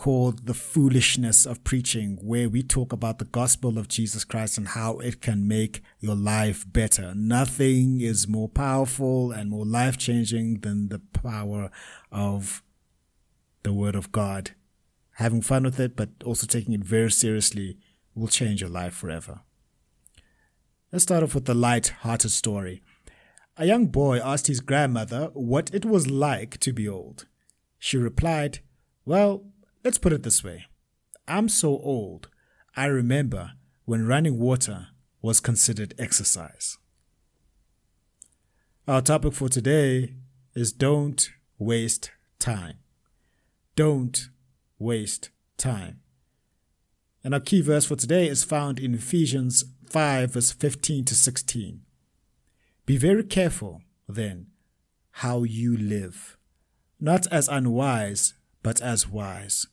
called The Foolishness of Preaching, where we talk about the gospel of Jesus Christ and how it can make your life better. Nothing is more powerful and more life changing than the power of the Word of God. Having fun with it, but also taking it very seriously will change your life forever. Let's start off with the light hearted story. A young boy asked his grandmother what it was like to be old. She replied, Well, let's put it this way I'm so old, I remember when running water was considered exercise. Our topic for today is don't waste time. Don't waste time. And our key verse for today is found in Ephesians 5, verse 15 to 16. Be very careful, then, how you live, not as unwise, but as wise,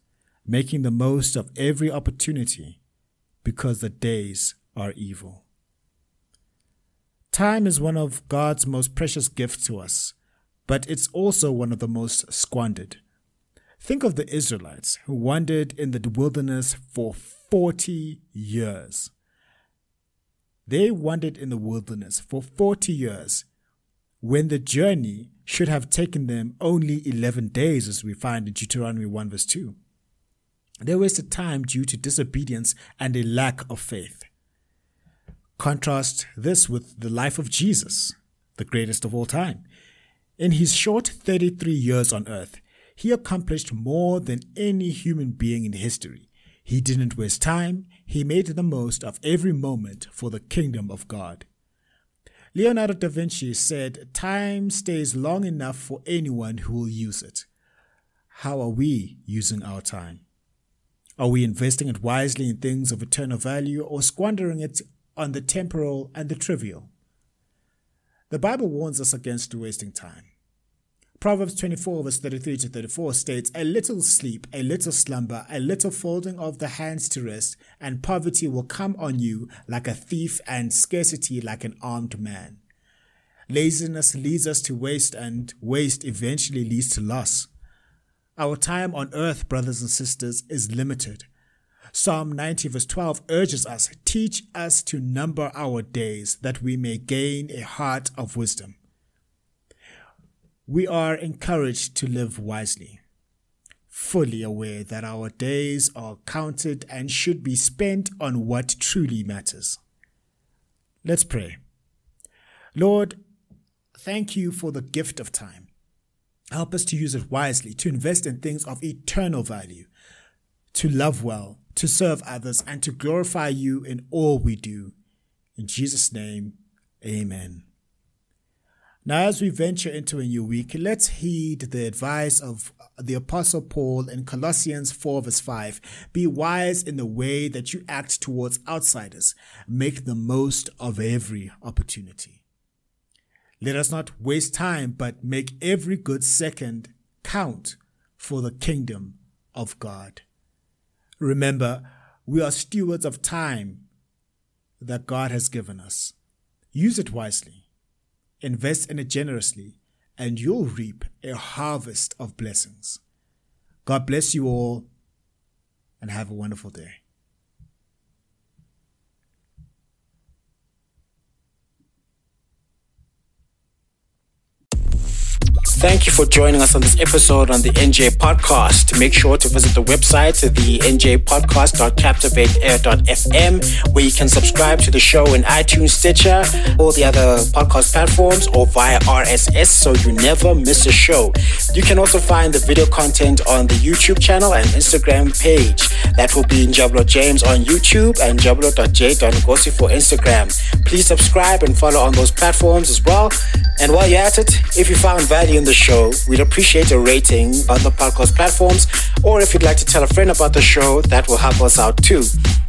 making the most of every opportunity, because the days are evil. Time is one of God's most precious gifts to us, but it's also one of the most squandered. Think of the Israelites who wandered in the wilderness for 40 years. They wandered in the wilderness for 40 years when the journey should have taken them only 11 days, as we find in Deuteronomy 1 verse 2. They wasted time due to disobedience and a lack of faith. Contrast this with the life of Jesus, the greatest of all time. In his short 33 years on earth, he accomplished more than any human being in history. He didn't waste time, he made the most of every moment for the kingdom of God. Leonardo da Vinci said, Time stays long enough for anyone who will use it. How are we using our time? Are we investing it wisely in things of eternal value or squandering it on the temporal and the trivial? The Bible warns us against wasting time. Proverbs 24, verse 33 to 34 states, A little sleep, a little slumber, a little folding of the hands to rest, and poverty will come on you like a thief, and scarcity like an armed man. Laziness leads us to waste, and waste eventually leads to loss. Our time on earth, brothers and sisters, is limited. Psalm 90, verse 12 urges us, Teach us to number our days, that we may gain a heart of wisdom we are encouraged to live wisely, fully aware that our days are counted and should be spent on what truly matters. Let's pray. Lord, thank you for the gift of time. Help us to use it wisely, to invest in things of eternal value, to love well, to serve others, and to glorify you in all we do. In Jesus' name, amen. Now, as we venture into a new week, let's heed the advice of the Apostle Paul in Colossians 4, verse 5. Be wise in the way that you act towards outsiders. Make the most of every opportunity. Let us not waste time, but make every good second count for the kingdom of God. Remember, we are stewards of time that God has given us. Use it wisely Invest in it generously, and you'll reap a harvest of blessings. God bless you all, and have a wonderful day. Thank you for joining us on this episode on the NJ Podcast. Make sure to visit the website, the njpodcast.captivateair.fm, where you can subscribe to the show in iTunes, Stitcher, all the other podcast platforms, or via RSS so you never miss a show. You can also find the video content on the YouTube channel and Instagram page. That will be Njabulo James on YouTube and njabulo.j.ngosi for Instagram. Please subscribe and follow on those platforms as well. And while you're at it, if you found value in the show, we'd appreciate a rating on the podcast platforms. Or if you'd like to tell a friend about the show, that will help us out too.